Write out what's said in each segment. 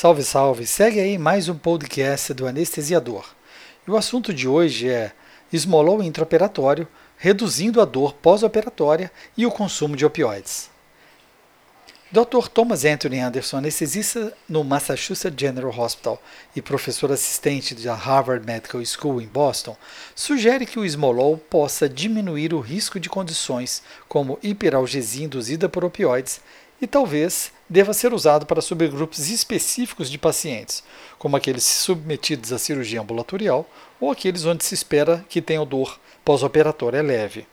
Salve, salve! Segue aí mais um podcast do Anestesiador. E o assunto de hoje é esmolol intraoperatório, reduzindo a dor pós-operatória e o consumo de opioides. Dr. Thomas Anthony Anderson, anestesista no Massachusetts General Hospital e professor assistente da Harvard Medical School em Boston, sugere que o esmolol possa diminuir o risco de condições como hiperalgesia induzida por opioides e talvez deva ser usado para subgrupos específicos de pacientes, como aqueles submetidos à cirurgia ambulatorial ou aqueles onde se espera que tenham dor pós-operatória leve.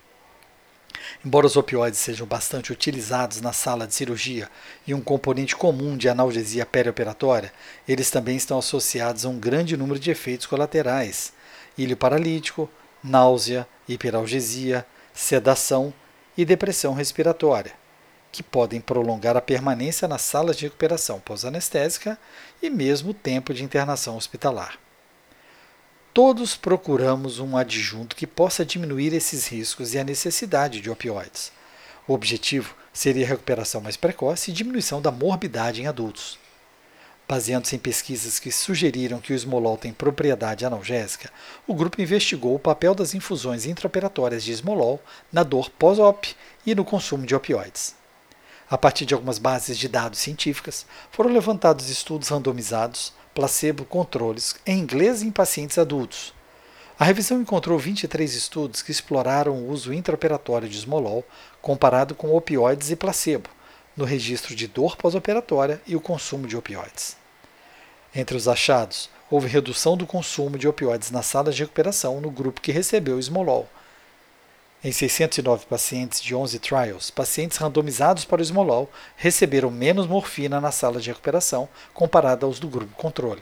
Embora os opioides sejam bastante utilizados na sala de cirurgia e um componente comum de analgesia perioperatória, eles também estão associados a um grande número de efeitos colaterais: ilho paralítico, náusea, hiperalgesia, sedação e depressão respiratória, que podem prolongar a permanência nas salas de recuperação pós-anestésica e mesmo o tempo de internação hospitalar. Todos procuramos um adjunto que possa diminuir esses riscos e a necessidade de opioides. O objetivo seria a recuperação mais precoce e diminuição da morbidade em adultos. Baseando-se em pesquisas que sugeriram que o esmolol tem propriedade analgésica, o grupo investigou o papel das infusões intraoperatórias de esmolol na dor pós-op e no consumo de opioides. A partir de algumas bases de dados científicas, foram levantados estudos randomizados placebo-controles em inglês em pacientes adultos. A revisão encontrou 23 estudos que exploraram o uso intraoperatório de esmolol comparado com opioides e placebo, no registro de dor pós-operatória e o consumo de opioides. Entre os achados, houve redução do consumo de opioides nas salas de recuperação no grupo que recebeu esmolol, em 609 pacientes de 11 trials, pacientes randomizados para o esmolol receberam menos morfina na sala de recuperação comparado aos do grupo controle.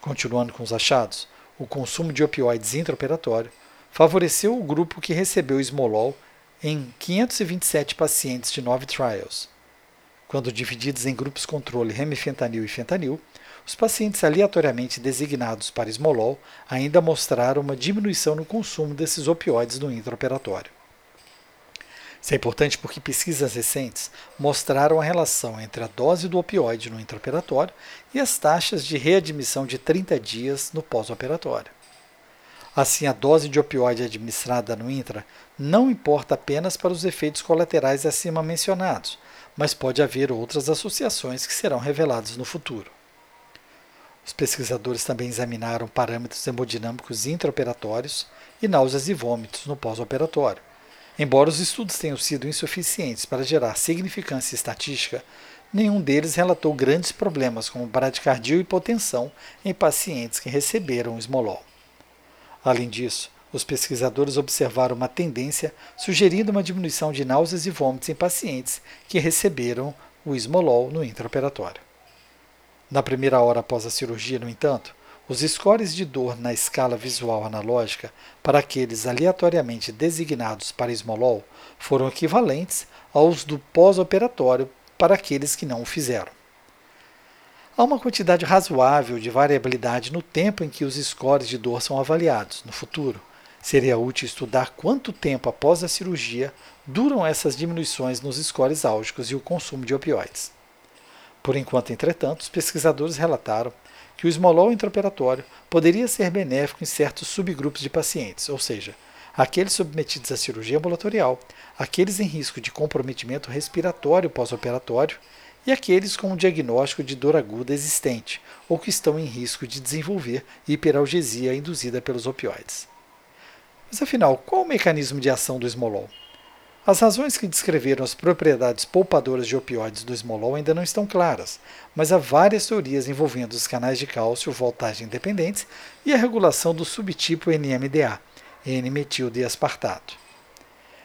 Continuando com os achados, o consumo de opioides intraoperatório favoreceu o grupo que recebeu esmolol em 527 pacientes de 9 trials. Quando divididos em grupos controle remifentanil e fentanil, os pacientes aleatoriamente designados para esmolol ainda mostraram uma diminuição no consumo desses opioides no intraoperatório. Isso é importante porque pesquisas recentes mostraram a relação entre a dose do opioide no intraoperatório e as taxas de readmissão de 30 dias no pós-operatório. Assim, a dose de opioide administrada no intra não importa apenas para os efeitos colaterais acima mencionados, mas pode haver outras associações que serão reveladas no futuro. Os pesquisadores também examinaram parâmetros hemodinâmicos intraoperatórios e náuseas e vômitos no pós-operatório. Embora os estudos tenham sido insuficientes para gerar significância estatística, nenhum deles relatou grandes problemas como bradicardia ou hipotensão em pacientes que receberam esmolol. Além disso, os pesquisadores observaram uma tendência sugerindo uma diminuição de náuseas e vômitos em pacientes que receberam o esmolol no intraoperatório. Na primeira hora após a cirurgia, no entanto, os scores de dor na escala visual analógica para aqueles aleatoriamente designados para esmolol foram equivalentes aos do pós-operatório para aqueles que não o fizeram. Há uma quantidade razoável de variabilidade no tempo em que os scores de dor são avaliados. No futuro, seria útil estudar quanto tempo após a cirurgia duram essas diminuições nos scores álgicos e o consumo de opioides. Por enquanto, entretanto, os pesquisadores relataram que o esmolol intraoperatório poderia ser benéfico em certos subgrupos de pacientes, ou seja, aqueles submetidos à cirurgia ambulatorial, aqueles em risco de comprometimento respiratório pós-operatório e aqueles com um diagnóstico de dor aguda existente ou que estão em risco de desenvolver hiperalgesia induzida pelos opioides. Mas afinal, qual o mecanismo de ação do esmolol? As razões que descreveram as propriedades poupadoras de opioides do esmolol ainda não estão claras, mas há várias teorias envolvendo os canais de cálcio voltagem independentes e a regulação do subtipo NMDA, N-metil-D-aspartato.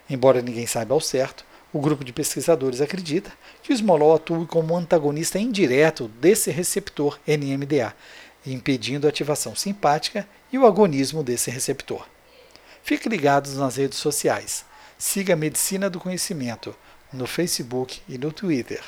Embora ninguém saiba ao certo, o grupo de pesquisadores acredita que o esmolol atua como antagonista indireto desse receptor NMDA, impedindo a ativação simpática e o agonismo desse receptor. Fique ligados nas redes sociais Siga a Medicina do Conhecimento no Facebook e no Twitter.